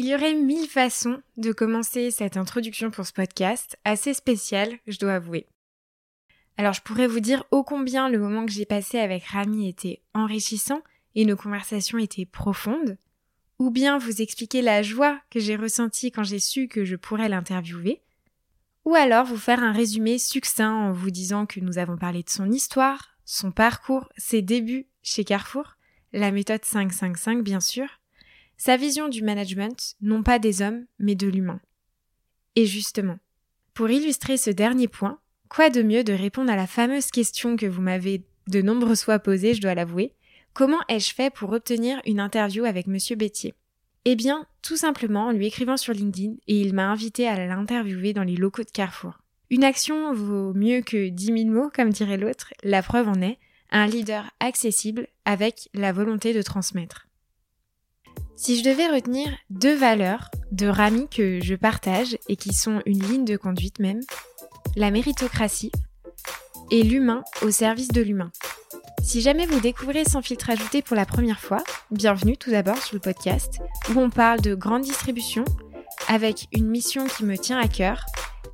Il y aurait mille façons de commencer cette introduction pour ce podcast, assez spécial, je dois avouer. Alors je pourrais vous dire ô combien le moment que j'ai passé avec Rami était enrichissant et nos conversations étaient profondes, ou bien vous expliquer la joie que j'ai ressentie quand j'ai su que je pourrais l'interviewer, ou alors vous faire un résumé succinct en vous disant que nous avons parlé de son histoire, son parcours, ses débuts chez Carrefour, la méthode 555 bien sûr, sa vision du management, non pas des hommes, mais de l'humain. Et justement, pour illustrer ce dernier point, quoi de mieux de répondre à la fameuse question que vous m'avez de nombreuses fois posée, je dois l'avouer, comment ai-je fait pour obtenir une interview avec Monsieur Bétier? Eh bien, tout simplement en lui écrivant sur LinkedIn et il m'a invité à l'interviewer dans les locaux de Carrefour. Une action vaut mieux que dix mille mots, comme dirait l'autre, la preuve en est, un leader accessible avec la volonté de transmettre. Si je devais retenir deux valeurs de Rami que je partage et qui sont une ligne de conduite même, la méritocratie et l'humain au service de l'humain. Si jamais vous découvrez Sans filtre ajouté pour la première fois, bienvenue tout d'abord sur le podcast où on parle de grande distribution avec une mission qui me tient à cœur,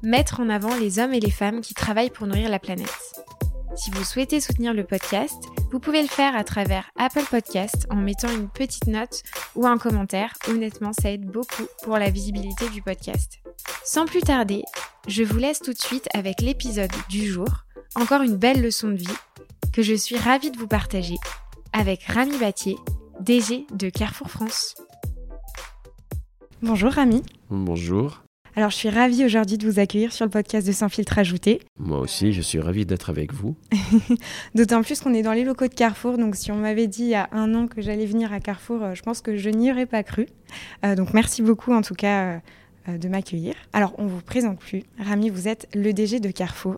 mettre en avant les hommes et les femmes qui travaillent pour nourrir la planète. Si vous souhaitez soutenir le podcast, vous pouvez le faire à travers Apple Podcast en mettant une petite note ou un commentaire. Honnêtement, ça aide beaucoup pour la visibilité du podcast. Sans plus tarder, je vous laisse tout de suite avec l'épisode du jour. Encore une belle leçon de vie que je suis ravie de vous partager avec Rami Battier, DG de Carrefour France. Bonjour Rami. Bonjour. Alors, je suis ravie aujourd'hui de vous accueillir sur le podcast de Sans filtre ajouté. Moi aussi, je suis ravie d'être avec vous. D'autant plus qu'on est dans les locaux de Carrefour. Donc, si on m'avait dit il y a un an que j'allais venir à Carrefour, euh, je pense que je n'y aurais pas cru. Euh, donc, merci beaucoup en tout cas euh, de m'accueillir. Alors, on vous présente plus. Rami, vous êtes le DG de Carrefour.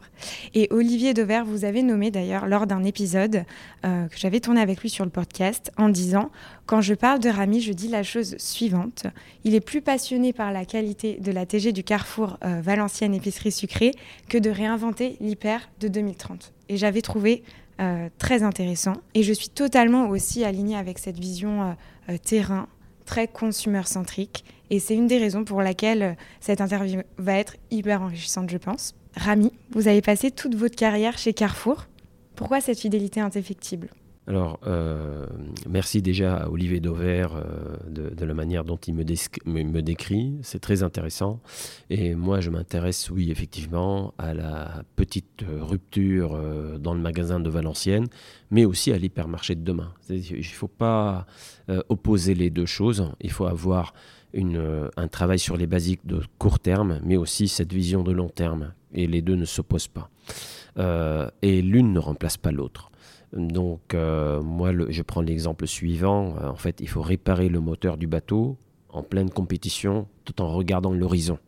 Et Olivier Dauvert vous avez nommé d'ailleurs lors d'un épisode euh, que j'avais tourné avec lui sur le podcast en disant Quand je parle de Rami, je dis la chose suivante. Il est plus passionné par la qualité de la TG du Carrefour euh, Valenciennes épicerie sucrée que de réinventer l'hyper de 2030. Et j'avais trouvé très intéressant. Et je suis totalement aussi alignée avec cette vision terrain, très consumer-centrique et c'est une des raisons pour laquelle euh, cette interview va être hyper enrichissante, je pense. Rami, vous avez passé toute votre carrière chez Carrefour. Pourquoi cette fidélité indéfectible? Alors, euh, merci déjà à Olivier Dauvert euh, de, la manière dont il me, décrit. C'est très intéressant. Et moi, je m'intéresse, oui, effectivement, à la petite rupture dans le magasin de Valenciennes, mais aussi à l'hypermarché de demain. Il ne faut pas opposer les deux choses. Il faut avoir euh, un travail sur les basiques de court terme, mais aussi cette vision de long terme. Et les deux ne s'opposent pas. Euh, et l'une ne remplace pas l'autre. Donc, euh, moi, je prends l'exemple suivant. en fait, il faut réparer le moteur du bateau en pleine compétition tout en regardant l'horizon.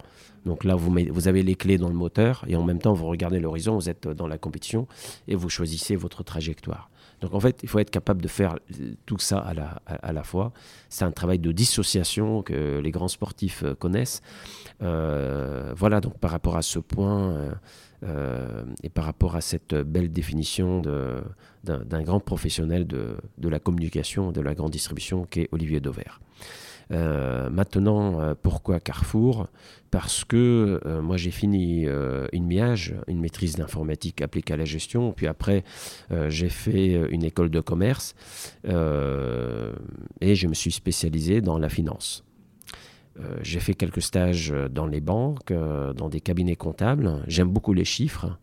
Donc là, vous, vous, avez les clés dans le moteur et en même temps, vous regardez l'horizon, vous êtes dans la compétition et vous choisissez votre trajectoire. Donc en fait, il faut être capable de faire tout ça à la, à, la fois. C'est un travail de dissociation que les grands sportifs euh, connaissent. Euh, voilà, donc par rapport à ce point euh, et par rapport à cette belle définition d'un grand professionnel de, de, la communication, de la grande distribution qu'est Olivier Dauvert. Euh, maintenant, euh, pourquoi Carrefour? Parce que euh, moi j'ai fini une MIAGE, une maîtrise d'informatique appliquée à la gestion, puis après j'ai fait une école de commerce et je me suis spécialisé dans la finance. j'ai fait quelques stages dans les banques, dans des cabinets comptables. J'aime beaucoup les chiffres.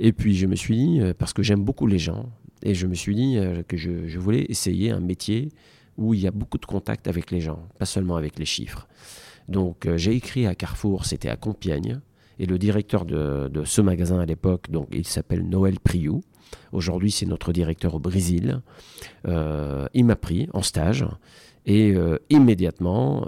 Et puis je me suis dit, parce que j'aime beaucoup les gens, et je me suis dit que je, je voulais essayer un métier où il y a beaucoup de contact avec les gens, pas seulement avec les chiffres. Donc euh, j'ai écrit à Carrefour, c'était à Compiègne, et le directeur de, ce magasin à l'époque, donc il s'appelle Noël Priou. Aujourd'hui, c'est notre directeur au Brésil. Euh, il m'a pris en stage. Et euh, immédiatement,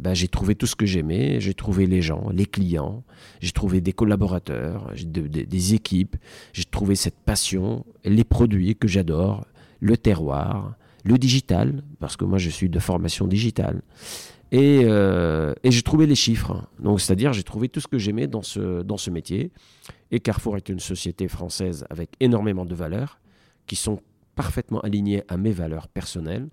bah, j'ai trouvé tout ce que j'aimais. J'ai trouvé les gens, les clients, j'ai trouvé des collaborateurs, des équipes, j'ai trouvé cette passion, les produits que j'adore, le terroir, le digital, parce que moi je suis de formation digitale. Et, euh, et j'ai trouvé les chiffres. Donc, c'est-à-dire, j'ai trouvé tout ce que j'aimais dans ce, dans ce métier. Et Carrefour est une société française avec énormément de valeurs qui sont parfaitement alignées à mes valeurs personnelles.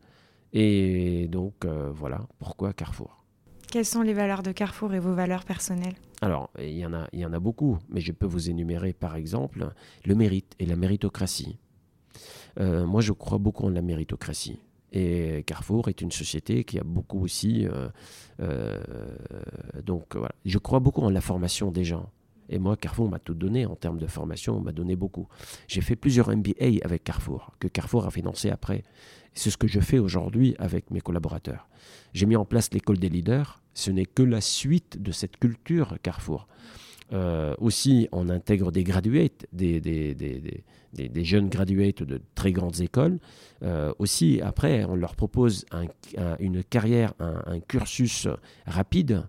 Et donc, euh, voilà pourquoi Carrefour. Quelles sont les valeurs de Carrefour et vos valeurs personnelles? Alors, il y, en a, il y en a beaucoup, mais je peux vous énumérer par exemple le mérite et la méritocratie. Euh, moi, je crois beaucoup en la méritocratie. Et Carrefour est une société qui a beaucoup aussi. Euh, euh, donc voilà, je crois beaucoup en la formation des gens. Et moi, Carrefour m'a tout donné en termes de formation, m'a donné beaucoup. J'ai fait plusieurs MBA avec Carrefour, que Carrefour a financé après. C'est ce que je fais aujourd'hui avec mes collaborateurs. J'ai mis en place l'école des leaders. Ce n'est que la suite de cette culture Carrefour. Euh, aussi, on intègre des graduates, des, jeunes graduates de très grandes écoles. Euh, aussi, après, on leur propose une carrière, un, cursus rapide,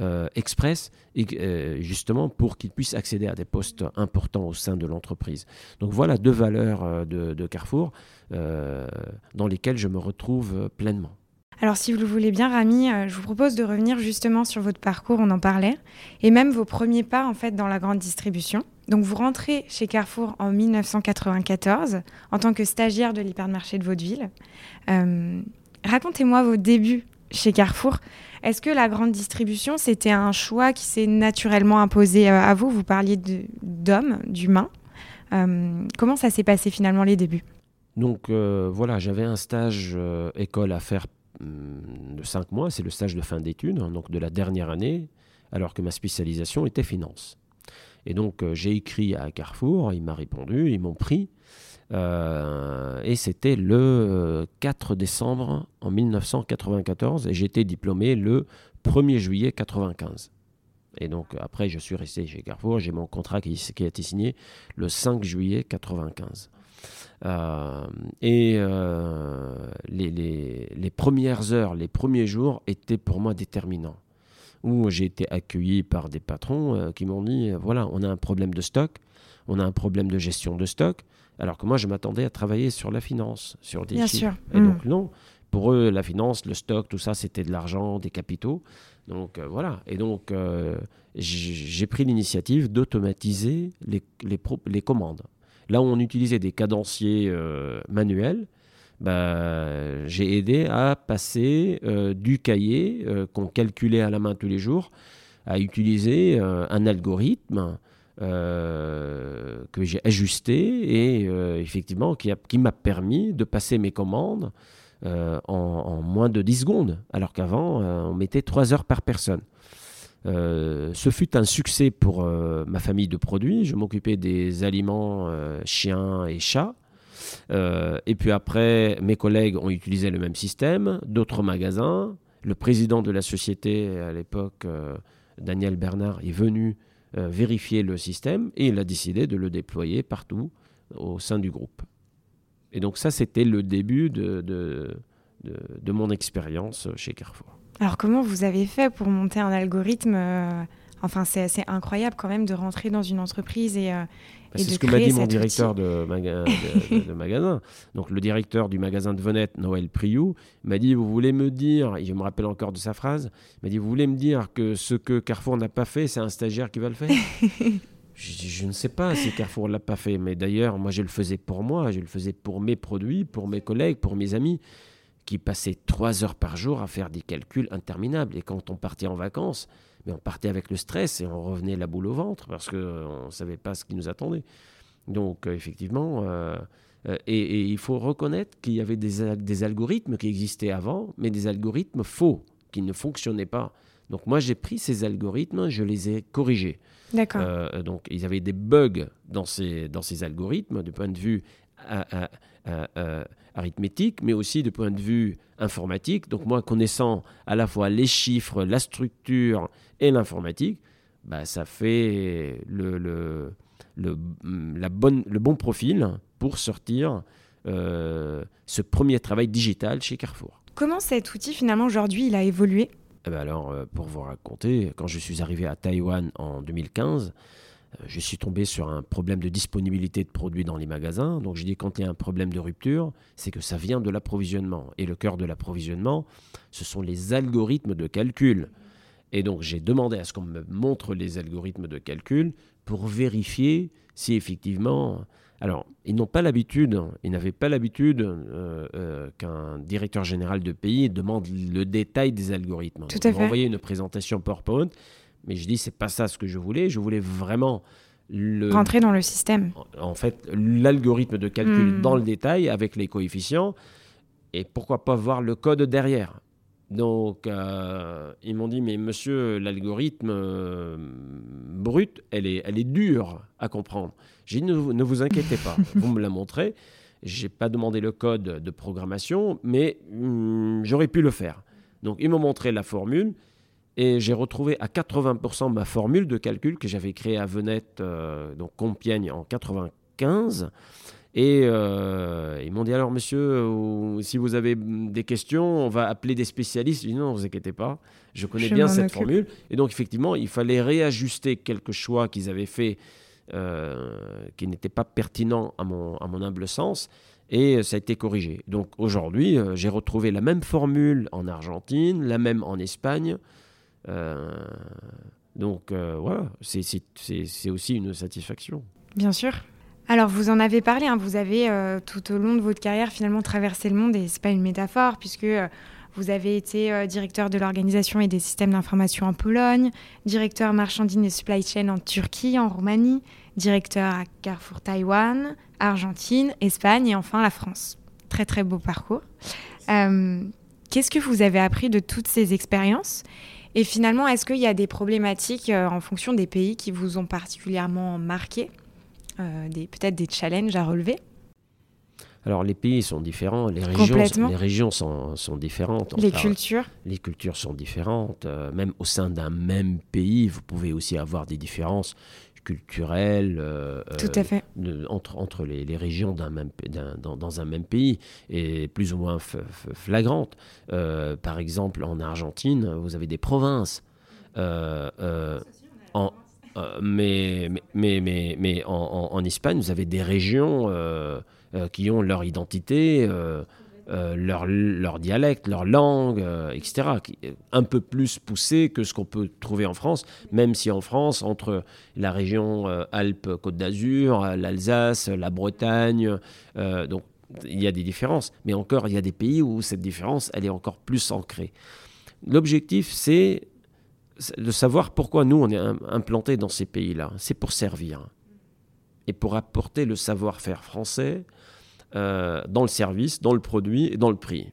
euh, express, justement pour qu'ils puissent accéder à des postes importants au sein de l'entreprise. Donc voilà deux valeurs de Carrefour dans lesquelles je me retrouve pleinement. Alors si vous le voulez bien, Rami, euh, je vous propose de revenir justement sur votre parcours, on en parlait, et même vos premiers pas en fait dans la grande distribution. Donc vous rentrez chez Carrefour en 1994 en tant que stagiaire de l'hypermarché de Vaudeville. Euh, Racontez-moi vos débuts chez Carrefour. Est-ce que la grande distribution, c'était un choix qui s'est naturellement imposé euh, à vous? Vous parliez d'hommes, d'humains. Euh, comment ça s'est passé finalement les débuts? Donc voilà, j'avais un stage école à faire de cinq mois, c'est le stage de fin d'études, hein, donc de la dernière année, alors que ma spécialisation était finance. Et donc euh, j'ai écrit à Carrefour, il m'a répondu, ils m'ont pris. Euh, et c'était le 4 euh, décembre en 1994 et j'étais diplômé le 1er juillet 1995. Et donc après je suis resté chez Carrefour, j'ai mon contrat qui, qui, a été signé le 5 juillet 1995. Euh, et euh, les, premières heures, les premiers jours étaient pour moi déterminants. Où j'ai été accueilli par des patrons euh, qui m'ont dit voilà, on a un problème de stock, on a un problème de gestion de stock. Alors que moi, je m'attendais à travailler sur la finance, sur des Bien chiffres. Sûr. Et donc, mm. non. Pour eux, la finance, le stock, tout ça, c'était de l'argent, des capitaux. Donc voilà. Et donc j'ai pris l'initiative d'automatiser les, les, commandes. Là où on utilisait des cadenciers euh, manuels, bah, j'ai aidé à passer euh, du cahier euh, qu'on calculait à la main tous les jours à utiliser un algorithme que j'ai ajusté et effectivement qui, qui m'a permis de passer mes commandes en, moins de 10 secondes, alors qu'avant on mettait 3 heures par personne. Euh, ce fut un succès pour euh, ma famille de produits. Je m'occupais des aliments euh, chiens et chats. et puis après, mes collègues ont utilisé le même système, d'autres magasins. Le président de la société à l'époque, Daniel Bernard, est venu vérifier le système et il a décidé de le déployer partout au sein du groupe. Et donc ça, c'était le début de, de mon expérience chez Carrefour. Alors comment vous avez fait pour monter un algorithme euh, Enfin, c'est assez incroyable quand même de rentrer dans une entreprise et, euh, bah, C'est ce que m'a dit mon directeur de, magasin. Donc le directeur du magasin de Venette, Noël Priou, m'a dit, vous voulez me dire, et je me rappelle encore de sa phrase, m'a dit, vous voulez me dire que ce que Carrefour n'a pas fait, c'est un stagiaire qui va le faire? Je je ne sais pas si Carrefour ne l'a pas fait, mais d'ailleurs, moi, je le faisais pour moi, je le faisais pour mes produits, pour mes collègues, pour mes amis qui passaient trois heures par jour à faire des calculs interminables. Et quand on partait en vacances, mais on partait avec le stress et on revenait la boule au ventre parce qu'on ne savait pas ce qui nous attendait. Donc euh, effectivement, euh, euh, et, il faut reconnaître qu'il y avait des, des, algorithmes qui existaient avant, mais des algorithmes faux, qui ne fonctionnaient pas. Donc moi j'ai pris ces algorithmes, je les ai corrigés. D'accord. donc il y avait des bugs dans ces, dans ces algorithmes du point de vue arithmétique, mais aussi du point de vue informatique. Donc moi, connaissant à la fois les chiffres, la structure et l'informatique, bah, ça fait le, le, le, la bonne, le bon profil pour sortir euh, ce premier travail digital chez Carrefour. Comment cet outil finalement aujourd'hui il a évolué? Eh ben Alors euh, pour vous raconter, quand je suis arrivé à Taïwan en 2015, euh, je suis tombé sur un problème de disponibilité de produits dans les magasins. Donc je dis quand il y a un problème de rupture, c'est que ça vient de l'approvisionnement. Et le cœur de l'approvisionnement, ce sont les algorithmes de calcul. Et donc j'ai demandé à ce qu'on me montre les algorithmes de calcul pour vérifier si effectivement, Alors, ils n'ont pas l'habitude, ils n'avaient pas l'habitude euh, euh, qu'un directeur général de pays demande le détail des algorithmes. Tout à fait. envoyé une présentation PowerPoint, mais je dis c'est pas ça ce que je voulais. Je voulais vraiment le, rentrer dans le système. En fait, l'algorithme de calcul Hmm. dans le détail avec les coefficients et pourquoi pas voir le code derrière. Donc, euh, ils m'ont dit, mais monsieur, l'algorithme euh, brut, elle est, elle est dure à comprendre. J'ai dit, ne, vous- ne vous inquiétez pas, vous me la montrez. J'ai pas demandé le code de programmation, mais hum, j'aurais pu le faire. Donc, ils m'ont montré la formule et j'ai retrouvé à 80% ma formule de calcul que j'avais créée à Venette, euh, donc Compiègne, en 95. Et euh, ils m'ont dit alors, monsieur, euh, si vous avez des questions, on va appeler des spécialistes. J'ai dit non, ne vous inquiétez pas, je connais Je bien cette occupe. formule. Et donc, effectivement, il fallait réajuster quelques choix qu'ils avaient faits euh, qui n'étaient pas pertinents à mon, à mon humble sens. Et ça a été corrigé. Donc aujourd'hui, j'ai retrouvé la même formule en Argentine, la même en Espagne. Euh, donc euh, voilà, c'est- aussi une satisfaction. Bien sûr. Alors, vous en avez parlé, hein, vous avez euh, tout au long de votre carrière finalement traversé le monde, et c'est pas une métaphore, puisque vous avez été directeur de l'organisation et des systèmes d'information en Pologne, directeur marchandise et supply chain en Turquie, en Roumanie, directeur à Carrefour Taïwan, Argentine, Espagne et enfin la France. Très très beau parcours. Qu'est-ce que vous avez appris de toutes ces expériences? Et finalement, est-ce qu'il y a des problématiques euh, en fonction des pays qui vous ont particulièrement marqué euh, peut-être des challenges à relever? Alors les pays sont différents, les régions, les régions sont, sont différentes. les cultures. les cultures sont différentes. euh, même au sein d'un même pays, vous pouvez aussi avoir des différences culturelles euh, Tout euh, à fait. de- entre, entre les, les régions d'un même, pa- d'un- dans, dans un même pays et plus ou moins f- f- flagrantes. Euh, par exemple, en Argentine, vous avez des provinces. En, mais, mais, mais, mais, en, en- en Espagne, vous avez des régions qui ont leur identité, euh, leur, leur dialecte, leur langue, euh, etc., un peu plus poussé que ce qu'on peut trouver en France, même si en France, entre la région euh, Alpes-Côte d'Azur, euh, l'Alsace, la Bretagne, donc il y a des différences. Mais encore, il y a des pays où cette différence, elle est encore plus ancrée. L'objectif, c'est de savoir pourquoi nous, on est im- implantés dans ces pays-là. C'est pour servir et pour apporter le savoir-faire français euh, dans le service, dans le produit et dans le prix.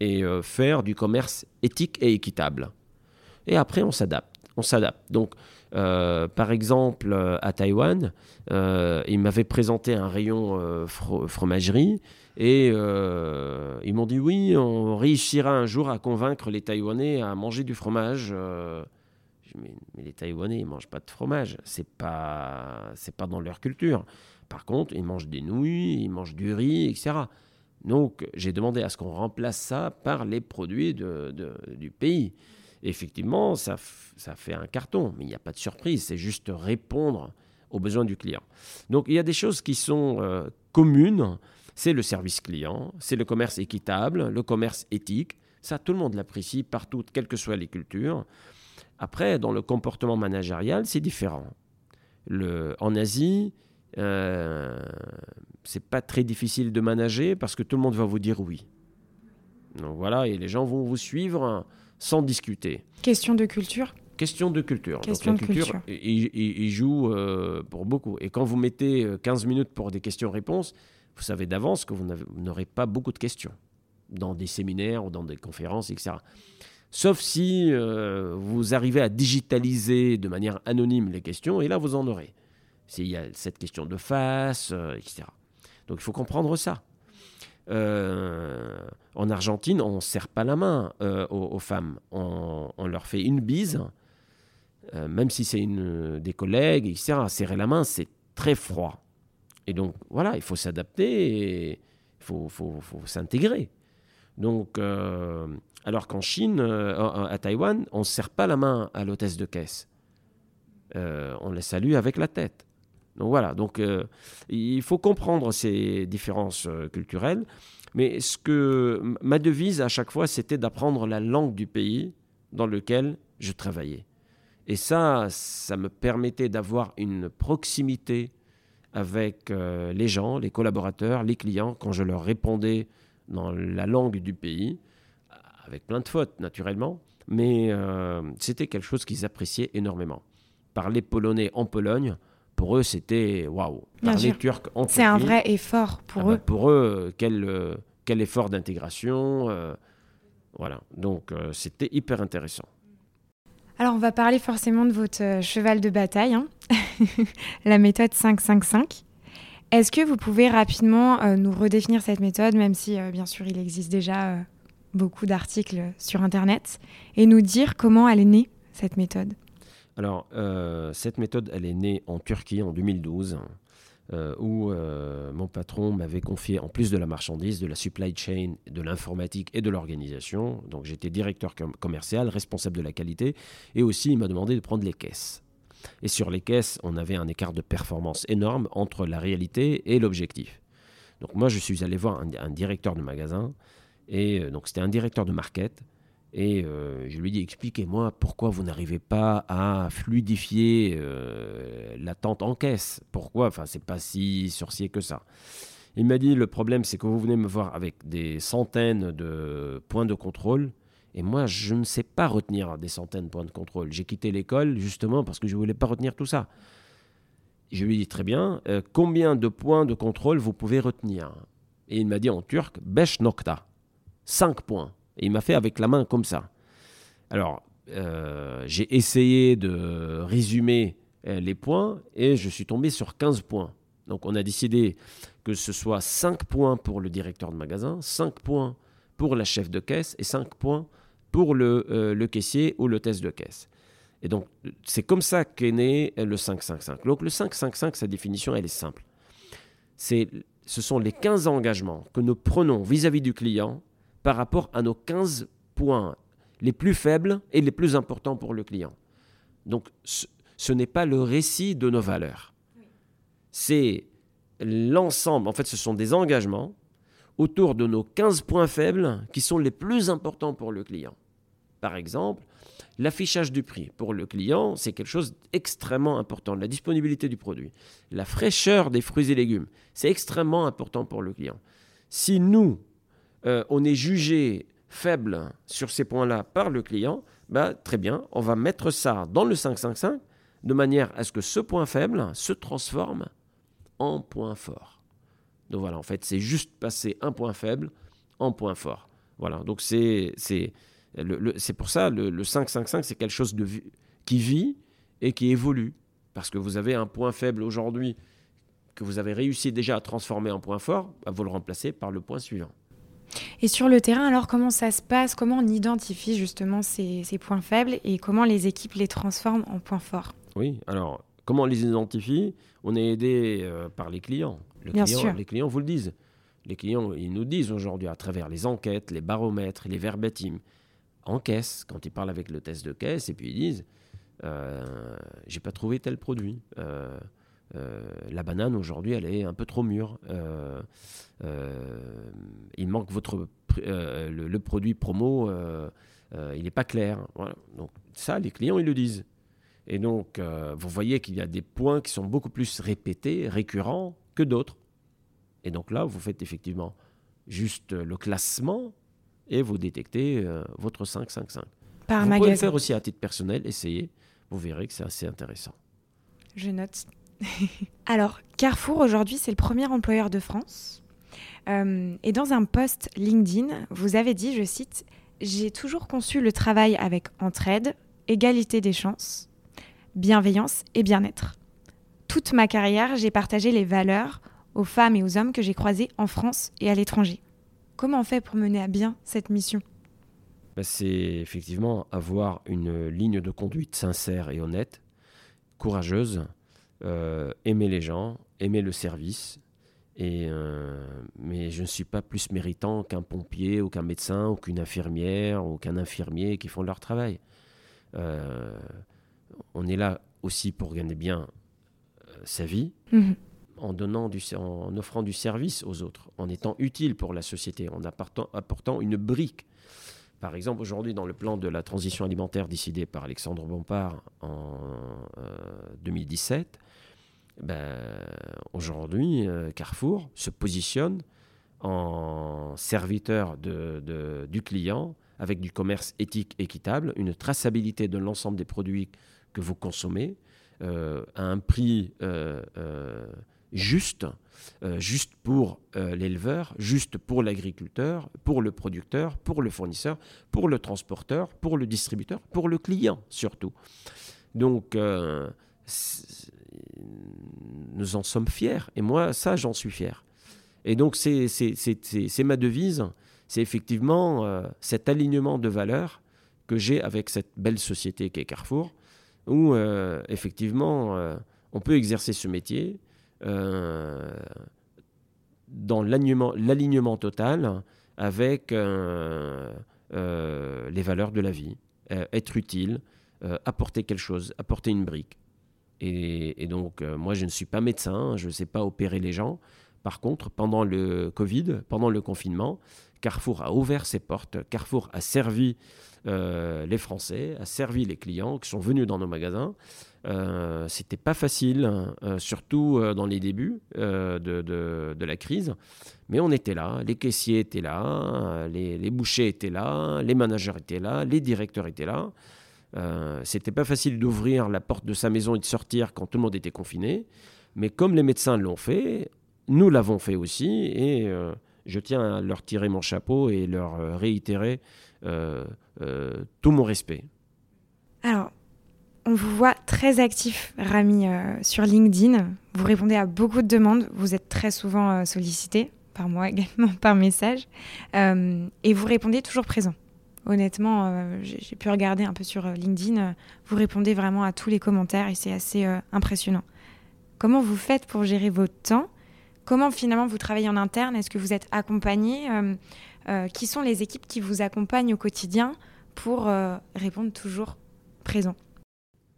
Et euh, faire du commerce éthique et équitable. Et après, on s'adapte. On s'adapte. Donc, euh, par exemple, à Taïwan, ils m'avaient présenté un rayon fro- fromagerie et ils m'ont dit oui, on réussira un jour à convaincre les Taïwanais à manger du fromage. Mais, mais les Taïwanais, ils mangent pas de fromage. C'est pas, pas dans leur culture. Par contre, ils mangent des nouilles, ils mangent du riz, etc. Donc, j'ai demandé à ce qu'on remplace ça par les produits du pays. Effectivement, ça, ça fait un carton, mais il n'y a pas de surprise, c'est juste répondre aux besoins du client. Donc, il y a des choses qui sont euh, communes, c'est le service client, c'est le commerce équitable, le commerce éthique. Ça, tout le monde l'apprécie partout, quelles que soient les cultures. Après, dans le comportement managérial, c'est différent. En Asie, euh, c'est pas très difficile de manager parce que tout le monde va vous dire oui. Donc voilà, et les gens vont vous suivre sans discuter. Question de culture? Question de culture. Question Donc de culture, culture. il, il- il joue euh, pour beaucoup. Et quand vous mettez euh, 15 minutes pour des questions-réponses, vous savez d'avance que vous n'aurez pas beaucoup de questions dans des séminaires ou dans des conférences, etc. Sauf si euh, vous arrivez à digitaliser de manière anonyme les questions, et là vous en aurez. S'il y a cette question de face, euh, etc. Donc il faut comprendre ça. Euh, en Argentine, on ne serre pas la main euh, aux, femmes. On, on leur fait une bise, même si c'est des collègues, etc. Serrer la main, c'est très froid. Et donc, voilà, il faut s'adapter il faut, faut- faut s'intégrer. Donc, alors qu'en Chine, à Taïwan, on ne serre pas la main à l'hôtesse de caisse. On la salue avec la tête. Donc voilà, donc euh, il faut comprendre ces différences euh, culturelles. Mais ce que ma devise à chaque fois, c'était d'apprendre la langue du pays dans lequel je travaillais. Et ça, ça me permettait d'avoir une proximité avec euh, les gens, les collaborateurs, les clients, quand je leur répondais dans la langue du pays, avec plein de fautes naturellement, mais c'était quelque chose qu'ils appréciaient énormément. Parler polonais en Pologne, pour eux, c'était waouh. Parler turc en C'est un vrai effort pour ah eux. Bah, pour eux, quel, euh, quel effort d'intégration. voilà, donc c'était hyper intéressant. Alors, on va parler forcément de votre euh, cheval de bataille, hein. la méthode 555. Est-ce que vous pouvez rapidement euh, nous redéfinir cette méthode, même si, euh, bien sûr, il existe déjà beaucoup d'articles sur Internet, et nous dire comment elle est née, cette méthode? Alors, cette méthode, elle est née en Turquie en 2012. Euh, où euh, mon patron m'avait confié, en plus de la marchandise, de la supply chain, de l'informatique et de l'organisation. Donc j'étais directeur commercial, responsable de la qualité, et aussi il m'a demandé de prendre les caisses. Et sur les caisses, on avait un écart de performance énorme entre la réalité et l'objectif. Donc moi, je suis allé voir un, directeur de magasin, et euh, donc c'était un directeur de market, et euh, je lui dit, expliquez-moi pourquoi vous n'arrivez pas à fluidifier euh, l'attente en caisse. Pourquoi? Enfin, c'est pas si sorcier que ça. Il m'a dit, le problème, c'est que vous venez me voir avec des centaines de points de contrôle. Et moi, je ne sais pas retenir des centaines de points de contrôle. J'ai quitté l'école justement parce que je ne voulais pas retenir tout ça. Je lui ai dit, très bien, euh, combien de points de contrôle vous pouvez retenir? Et il m'a dit en turc, besh nokta. 5 points. Et il m'a fait avec la main comme ça. Alors, euh, j'ai essayé de résumer euh, les points et je suis tombé sur 15 points. Donc on a décidé que ce soit 5 points pour le directeur de magasin, 5 points pour la chef de caisse et 5 points pour le, euh, le caissier ou le test de caisse. Et donc c'est comme ça qu'est né le 555. Donc le 555, sa définition, elle est simple. C'est, ce sont les 15 engagements que nous prenons vis-à-vis -vis du client par rapport à nos 15 points les plus faibles et les plus importants pour le client. Donc ce, n'est pas le récit de nos valeurs. C'est l'ensemble, en fait ce sont des engagements autour de nos 15 points faibles qui sont les plus importants pour le client. Par exemple, l'affichage du prix. Pour le client, c'est quelque chose d'extrêmement important. La disponibilité du produit. La fraîcheur des fruits et légumes, c'est extrêmement important pour le client. Si nous, euh, on est jugé faible sur ces points-là par le client, bah, très bien, on va mettre ça dans le 555 de manière à ce que ce point faible se transforme en point fort. Donc voilà, en fait, c'est juste passer un point faible en point fort. Voilà, donc c'est pour ça le, le 555, c'est quelque chose de, qui vit et qui évolue. Parce que vous avez un point faible aujourd'hui que vous avez réussi déjà à transformer en point fort, bah, vous le remplacez par le point suivant. Et sur le terrain, alors comment ça se passe? Comment on identifie justement ces, points faibles et comment les équipes les transforment en points forts? Oui, alors comment on les identifie? On est aidé euh, par les clients. Bien sûr. Les clients vous le disent. Les clients, ils nous disent aujourd'hui à travers les enquêtes, les baromètres, les verbatims, en caisse, quand ils parlent avec le test de caisse, et puis ils disent euh, J'ai pas trouvé tel produit. Euh, euh, la banane aujourd'hui, elle est un peu trop mûre. Euh, euh, il manque votre le, produit promo, il n'est pas clair. Donc ça, les clients, ils le disent. Et donc, vous voyez qu'il y a des points qui sont beaucoup plus répétés, récurrents que d'autres. Et donc là, vous faites effectivement juste le classement et vous détectez votre 555. Par vous pouvez le faire aussi à titre personnel, essayez. Vous verrez que c'est assez intéressant. Je note. Alors, Carrefour, aujourd'hui, c'est le premier employeur de France. Euh, et dans un post LinkedIn, vous avez dit, je cite, J'ai toujours conçu le travail avec entraide, égalité des chances, bienveillance et bien-être. Toute ma carrière, j'ai partagé les valeurs aux femmes et aux hommes que j'ai croisés en France et à l'étranger. Comment on fait pour mener à bien cette mission? Bah, C'est effectivement avoir une ligne de conduite sincère et honnête, courageuse, aimer les gens, aimer le service. Et, euh, mais je ne suis pas plus méritant qu'un pompier ou qu'un médecin ou qu'une infirmière ou qu'un infirmier qui font leur travail. Euh, on est là aussi pour gagner bien sa vie. Mhm. En, donnant du, en offrant du service aux autres, en étant utile pour la société, en apportant, apportant une brique par exemple, aujourd'hui, dans le plan de la transition alimentaire décidé par Alexandre Bompard en 2017, ben, aujourd'hui, Carrefour se positionne en serviteur du client avec du commerce éthique équitable, une traçabilité de l'ensemble des produits que vous consommez euh, à un prix euh, euh, juste, juste pour l'éleveur, juste pour l'agriculteur, pour le producteur, pour le fournisseur, pour le transporteur, pour le distributeur, pour le client surtout. Donc, nous en sommes fiers. Et moi, ça, j'en suis fier. Et donc, c'est ma devise. C'est effectivement euh, cet alignement de valeurs que j'ai avec cette belle société qu'est Carrefour, où euh, effectivement, euh, on peut exercer ce métier dans l'alignement total avec les valeurs de la vie. être utile, apporter quelque chose, apporter une brique. Et, donc, moi, je ne suis pas médecin, je ne sais pas opérer les gens, par contre, pendant le Covid, pendant le confinement, Carrefour a ouvert ses portes, Carrefour a servi euh, les Français, a servi les clients qui sont venus dans nos magasins. Euh, C'était pas facile, hein, euh, surtout euh, dans les débuts de, la crise, mais on était là, les caissiers étaient là, les, bouchers étaient là, les managers étaient là, les directeurs étaient là. C'était pas facile d'ouvrir la porte de sa maison et de sortir quand tout le monde était confiné, mais comme les médecins l'ont fait, nous l'avons fait aussi et euh, je tiens à leur tirer mon chapeau et leur euh, réitérer euh, tout mon respect. Alors, on vous voit très actif, Rami, sur LinkedIn. Vous répondez à beaucoup de demandes. Vous êtes très souvent sollicité, par moi également, par message. et vous répondez toujours présent. Honnêtement, j'ai pu regarder un peu sur LinkedIn. vous répondez vraiment à tous les commentaires et c'est assez impressionnant. Comment vous faites pour gérer votre temps? Comment finalement vous travaillez en interne? Est-ce que vous êtes accompagné euh, euh, Qui sont les équipes qui vous accompagnent au quotidien pour euh, répondre toujours présent?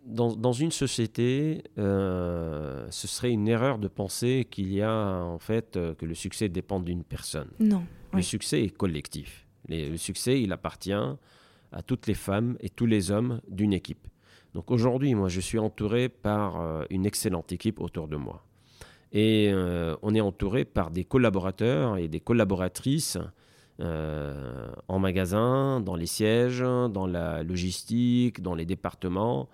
Dans, une société, ce serait une erreur de penser qu'il y a en fait que le succès dépend d'une personne. Non. Le succès est collectif. Le succès, il appartient à toutes les femmes et tous les hommes d'une équipe. Donc aujourd'hui, moi, je suis entouré par une excellente équipe autour de moi. Et euh, on est entouré par des collaborateurs et des collaboratrices euh, en magasin, dans les sièges, dans la logistique, dans les départements,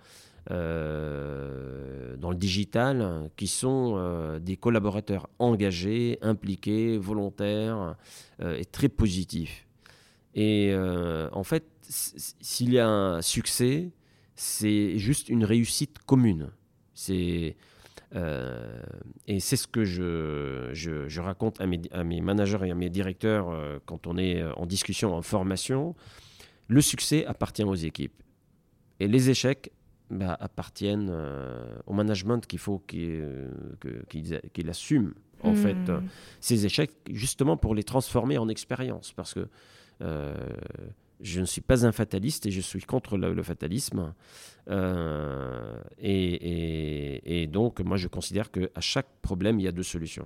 euh, dans le digital, qui sont des collaborateurs engagés, impliqués, volontaires et très positifs. Et en fait, s'il y a un succès, c'est juste une réussite commune. C'est euh, et c'est ce que je, je, raconte à mes, à mes, managers et à mes directeurs euh, quand on est euh, en discussion, en formation. Le succès appartient aux équipes. Et les échecs bah, appartiennent au management qu'il faut qu'il assume, en fait, hmm. ces échecs, justement pour les transformer en expérience. Parce que je ne suis pas un fataliste et je suis contre le, fatalisme. Euh, et, donc, moi, je considère qu'à chaque problème, il y a deux solutions.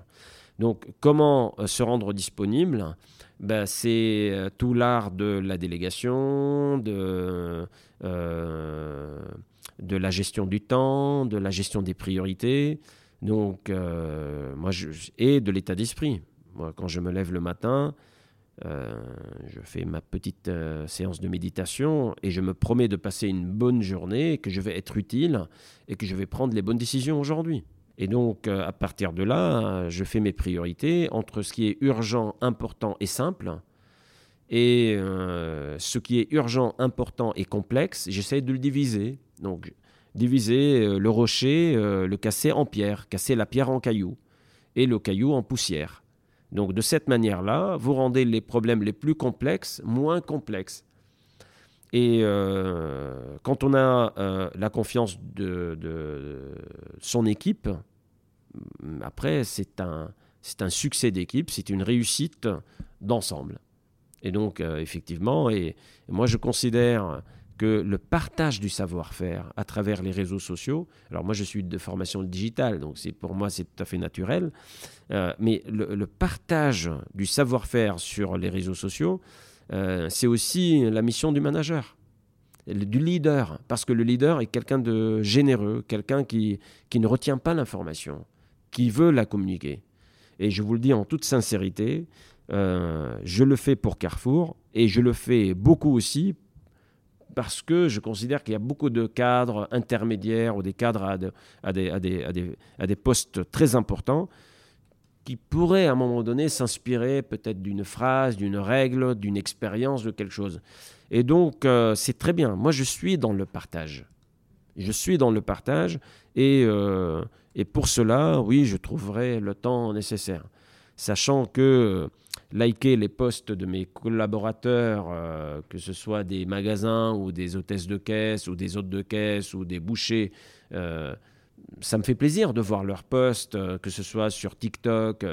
Donc, comment euh, se rendre disponible? Ben, C'est euh, tout l'art de la délégation, de, la gestion du temps, de la gestion des priorités, donc, moi, et de l'état d'esprit. Quand je me lève le matin, euh, je fais ma petite euh, séance de méditation et je me promets de passer une bonne journée, que je vais être utile et que je vais prendre les bonnes décisions aujourd'hui. Et donc, euh, à partir de là, je fais mes priorités entre ce qui est urgent, important et simple. Et ce qui est urgent, important et complexe, j'essaie de le diviser. Donc, diviser le rocher, le casser en pierre, casser la pierre en caillou et le caillou en poussière. Donc de cette manière-là, vous rendez les problèmes les plus complexes moins complexes. Et euh, quand on a euh, la confiance de, son équipe, après, c'est un, c'est un succès d'équipe, c'est une réussite d'ensemble. Et donc, euh, effectivement, et moi je considère que le partage du savoir-faire à travers les réseaux sociaux, alors moi je suis de formation digitale, donc pour moi c'est tout à fait naturel, euh, mais le, partage du savoir-faire sur les réseaux sociaux, euh, c'est aussi la mission du manager. du leader, parce que le leader est quelqu'un de généreux, quelqu'un qui, qui ne retient pas l'information, qui veut la communiquer. Et je vous le dis en toute sincérité, euh, je le fais pour Carrefour et je le fais beaucoup aussi parce que je considère qu'il y a beaucoup de cadres intermédiaires ou des cadres à, des, postes très importants qui pourraient à un moment donné s'inspirer peut-être d'une phrase, d'une règle, d'une expérience, de quelque chose. Et donc, euh, c'est très bien. Moi, je suis dans le partage. Je suis dans le partage et, euh, et pour cela, oui, je trouverai le temps nécessaire. Sachant que liker les posts de mes collaborateurs, euh, que ce soit des magasins ou des hôtesses de caisse ou des hôtes de caisse ou des bouchers, euh, ça me fait plaisir de voir leurs posts, euh, que ce soit sur TikTok,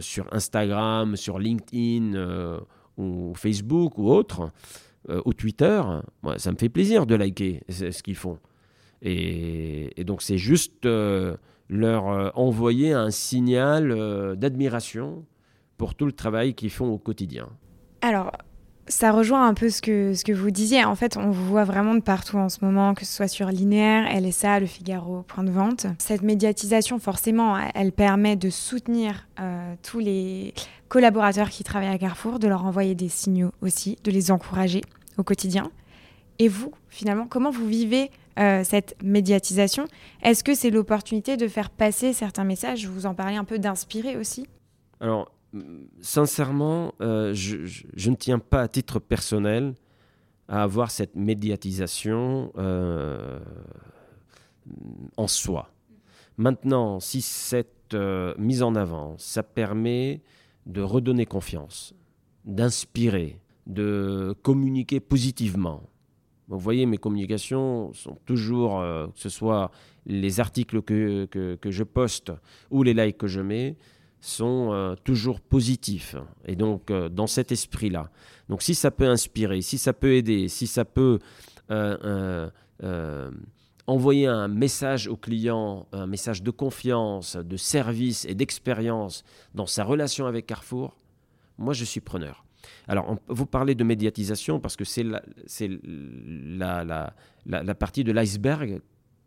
sur Instagram, sur LinkedIn ou Facebook ou autre, ou Twitter. Moi, ça me fait plaisir de liker ce qu'ils font. Et, donc c'est juste leur envoyer un signal d'admiration pour tout le travail qu'ils font au quotidien. Alors, ça rejoint un peu ce que, ce que vous disiez. En fait, on vous voit vraiment de partout en ce moment, que ce soit sur Linéaire, LSA, Le Figaro, Point de Vente. Cette médiatisation, forcément, elle permet de soutenir euh, tous les collaborateurs qui travaillent à Carrefour, de leur envoyer des signaux aussi, de les encourager au quotidien. Et vous, finalement, comment vous vivez euh, cette médiatisation? Est-ce que c'est l'opportunité de faire passer certains messages? Vous en parlez un peu d'inspirer aussi? Alors, sincèrement, euh, je, ne tiens pas à titre personnel à avoir cette médiatisation euh, en soi. Maintenant, si cette euh, mise en avant, ça permet de redonner confiance, d'inspirer, de communiquer positivement. Vous voyez, mes communications sont toujours, que ce soit les articles que, que, je poste ou les likes que je mets, sont euh, toujours positifs. Et donc, euh, dans cet esprit-là. Donc, si ça peut inspirer, si ça peut aider, si ça peut euh, envoyer un message au client, un message de confiance, de service et d'expérience dans sa relation avec Carrefour, moi, je suis preneur. Alors, vous parlez de médiatisation parce que c'est la, la, la, la, partie de l'iceberg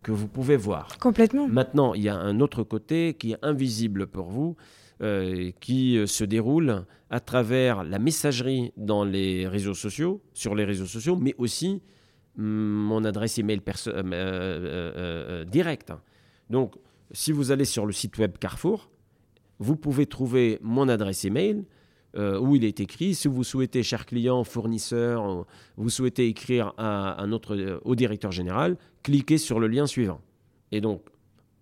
que vous pouvez voir. Complètement. Maintenant, il y a un autre côté qui est invisible pour vous, euh, qui euh, se déroule à travers la messagerie dans les réseaux sociaux, sur les réseaux sociaux, mais aussi mm, mon adresse email euh, directe. Donc, si vous allez sur le site web Carrefour, vous pouvez trouver mon adresse email où il est écrit. Si vous souhaitez, cher client, fournisseur, vous souhaitez écrire à, à notre, au directeur général, cliquez sur le lien suivant. Et donc,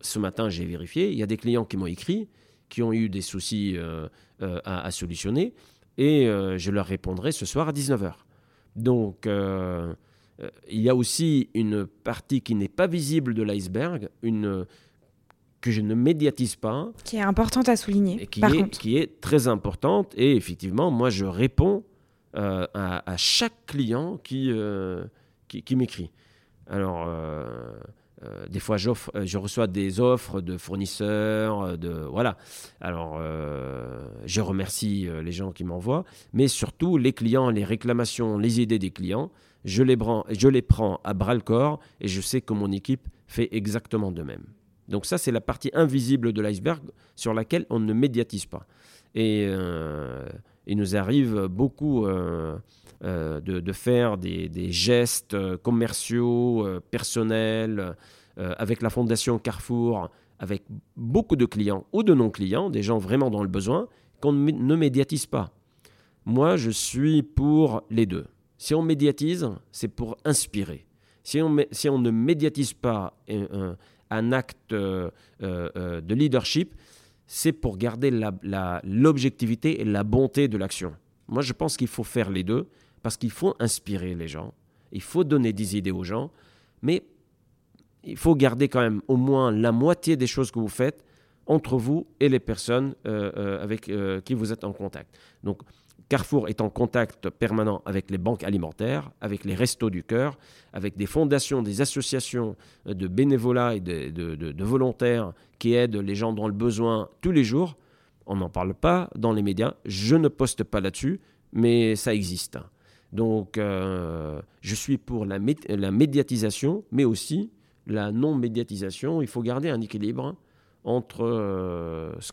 ce matin, j'ai vérifié, il y a des clients qui m'ont écrit qui ont eu des soucis euh, euh, à, solutionner, et euh, je leur répondrai ce soir à 19h. Donc, il y a aussi une partie qui n'est pas visible de l'iceberg, une que je ne médiatise pas. Qui est importante à souligner. qui, est, qui est très importante. Et effectivement, moi, je réponds à, chaque client qui, qui, qui m'écrit. Alors, euh, des fois, euh, je reçois des offres de fournisseurs, euh, de voilà. Alors, je remercie les gens qui m'envoient, mais surtout les clients, les réclamations, les idées des clients, je les, prends, je les prends à bras le corps et je sais que mon équipe fait exactement de même. Donc ça, c'est la partie invisible de l'iceberg sur laquelle on ne médiatise pas. Et il nous arrive beaucoup euh, de, faire des, gestes euh, commerciaux, euh, personnels, avec la Fondation Carrefour, avec beaucoup de clients ou de non-clients, des gens vraiment dans le besoin, qu'on ne médiatise pas. Moi, je suis pour les deux. Si on médiatise, c'est pour inspirer. Si on ne médiatise pas un, acte de leadership, c'est pour garder l'objectivité et la bonté de l'action. Moi, je pense qu'il faut faire les deux. Parce qu'il faut inspirer les gens, il faut donner des idées aux gens, mais il faut garder quand même au moins la moitié des choses que vous faites entre vous et les personnes euh, euh, avec euh, qui vous êtes en contact. Donc, Carrefour est en contact permanent avec les banques alimentaires, avec les restos du cœur, avec des fondations, des associations de bénévolat et de, volontaires qui aident les gens dans le besoin tous les jours. On n'en parle pas dans les médias, je ne poste pas là-dessus, mais ça existe. Donc, je suis pour la, la, médiatisation, mais aussi la non-médiatisation. Il faut garder un équilibre entre ce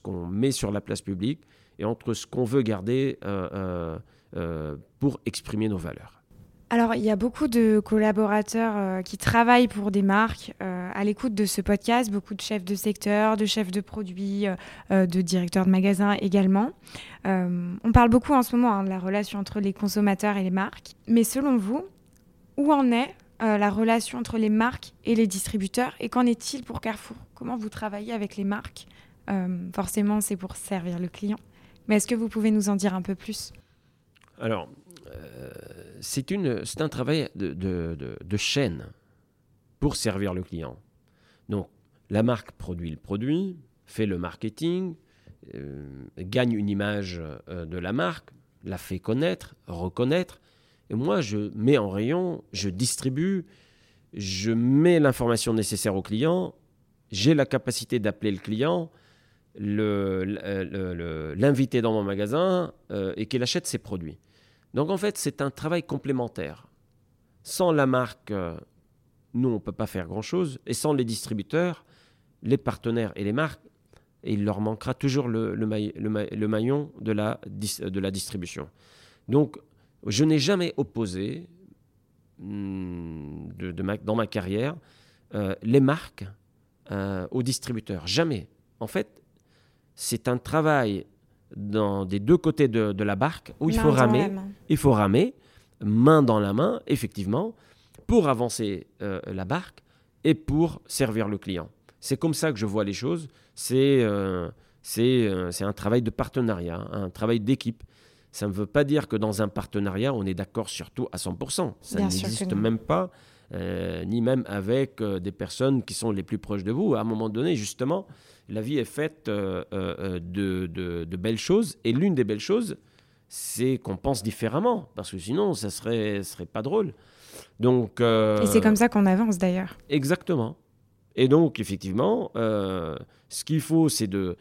qu'on met sur la place publique et entre ce qu'on veut garder pour exprimer nos valeurs. Alors, il y a beaucoup de collaborateurs euh, qui travaillent pour des marques euh, à l'écoute de ce podcast, beaucoup de chefs de secteur, de chefs de produits, euh, de directeurs de magasins également. on parle beaucoup en ce moment hein, de la relation entre les consommateurs et les marques. Mais selon vous, où en est la relation entre les marques et les distributeurs et qu'en est-il pour Carrefour? Comment vous travaillez avec les marques? Forcément, c'est pour servir le client. Mais est-ce que vous pouvez nous en dire un peu plus? Alors, c'est un travail de, chaîne pour servir le client. Donc, la marque produit le produit, fait le marketing, euh, gagne une image euh, de la marque, la fait connaître, reconnaître. Et moi, je mets en rayon, je distribue, je mets l'information nécessaire au client, j'ai la capacité d'appeler le client, l'inviter dans mon magasin euh, et qu'il achète ses produits. Donc en fait, c'est un travail complémentaire. Sans la marque, euh, nous, on ne peut pas faire grand-chose. Et sans les distributeurs, les partenaires et les marques, il leur manquera toujours le, maillon de la, de la distribution. Donc, je n'ai jamais opposé, hmm, dans ma carrière, euh, les marques aux distributeurs. Jamais. En fait, c'est un travail dans des deux côtés de, la barque où il faut ramer, il faut ramer main dans la main, effectivement, pour avancer euh, la barque et pour servir le client. C'est comme ça que je vois les choses. C'est euh, euh, c'est un travail de partenariat, un travail d'équipe. Ça ne veut pas dire que dans un partenariat, on est d'accord sur tout à 100%. Ça n'existe même pas, ni même avec des personnes qui sont les plus proches de vous. À un moment donné, justement, la vie est faite euh, euh, euh, de, belles choses. Et l'une des belles choses, c'est qu'on pense différemment. Parce que sinon, ça serait, serait pas drôle. Donc, et c'est comme ça qu'on avance d'ailleurs. Exactement. Et donc, effectivement, ce qu'il faut, c'est de,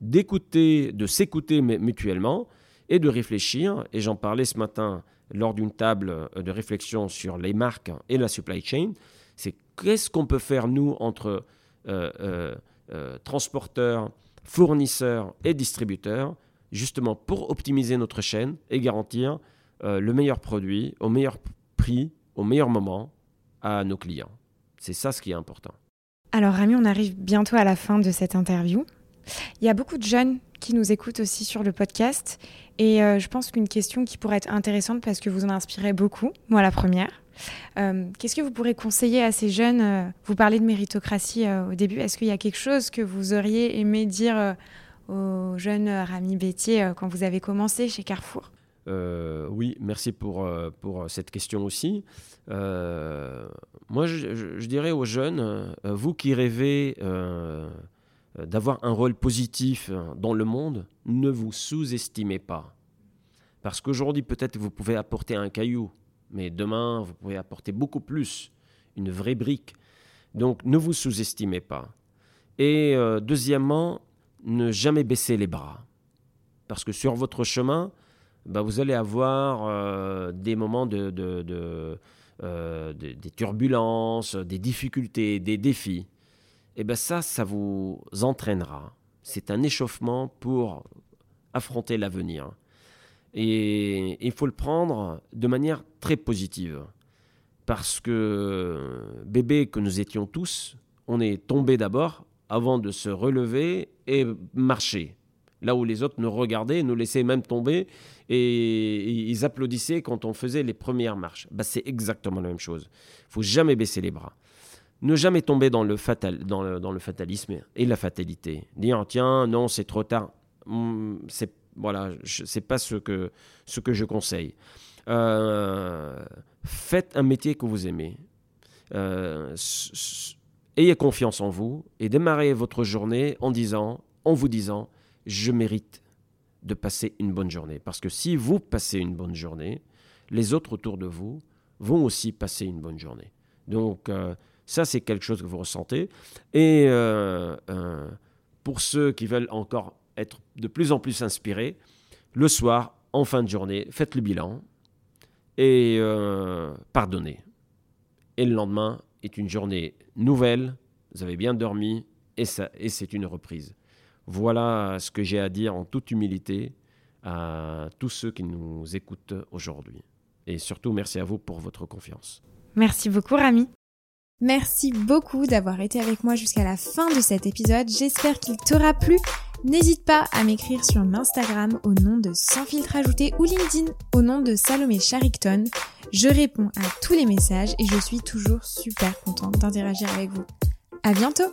d'écouter, de s'écouter mutuellement et de réfléchir. Et j'en parlais ce matin lors d'une table de réflexion sur les marques et la supply chain. C'est qu'est-ce qu'on peut faire, nous, entre euh, transporteurs, fournisseurs et distributeurs, justement pour optimiser notre chaîne et garantir euh, le meilleur produit au meilleur prix, au meilleur moment à nos clients. C'est ça ce qui est important. Alors Rami, on arrive bientôt à la fin de cette interview. Il y a beaucoup de jeunes qui nous écoutent aussi sur le podcast et euh, je pense qu'une question qui pourrait être intéressante parce que vous en inspirez beaucoup, moi la première, euh, qu'est-ce que vous pourrez conseiller à ces jeunes euh, Vous parlez de méritocratie euh, au début. Est-ce qu'il y a quelque chose que vous auriez aimé dire aux jeunes Rami Bétier quand vous avez commencé chez Carrefour? Oui, merci pour, pour cette question aussi. moi, je, dirais aux jeunes, vous qui rêvez d'avoir un rôle positif dans le monde, ne vous sous-estimez pas. Parce qu'aujourd'hui, peut-être vous pouvez apporter un caillou mais demain, vous pouvez apporter beaucoup plus, une vraie brique. Donc, ne vous sous-estimez pas. Et euh, deuxièmement, ne jamais baisser les bras. Parce que sur votre chemin, bah, vous allez avoir euh, des moments de, euh, turbulences, des difficultés, des défis. Et bien ça, ça vous entraînera. C'est un échauffement pour affronter l'avenir. Et il faut le prendre de manière très positive. Parce que bébé que nous étions tous, on est tombé d'abord avant de se relever et marcher. Là où les autres nous regardaient, nous laissaient même tomber et ils applaudissaient quand on faisait les premières marches. Bah, c'est exactement la même chose. Il faut jamais baisser les bras. Ne jamais tomber dans le, fatal, dans le, fatalisme et la fatalité. Dire tiens, non, c'est trop tard. Hmm, c'est voilà, c'est pas ce que, ce que je conseille. Euh, faites un métier que vous aimez. Euh, ayez confiance en vous et démarrez votre journée en disant, en vous disant, je mérite de passer une bonne journée. Parce que si vous passez une bonne journée, les autres autour de vous vont aussi passer une bonne journée. Donc euh, ça, c'est quelque chose que vous ressentez. Et pour ceux qui veulent encore être de plus en plus inspiré, le soir, en fin de journée, faites le bilan et euh, pardonnez. Et le lendemain est une journée nouvelle, vous avez bien dormi et, et c'est une reprise. Voilà ce que j'ai à dire en toute humilité à tous ceux qui nous écoutent aujourd'hui. Et surtout, merci à vous pour votre confiance. Merci beaucoup, Rami. Merci beaucoup d'avoir été avec moi jusqu'à la fin de cet épisode. J'espère qu'il t'aura plu. N'hésite pas à m'écrire sur Instagram au nom de Sans filtre ajouté ou LinkedIn au nom de Salomé Charicton. Je réponds à tous les messages et je suis toujours super contente d'interagir avec vous. À bientôt!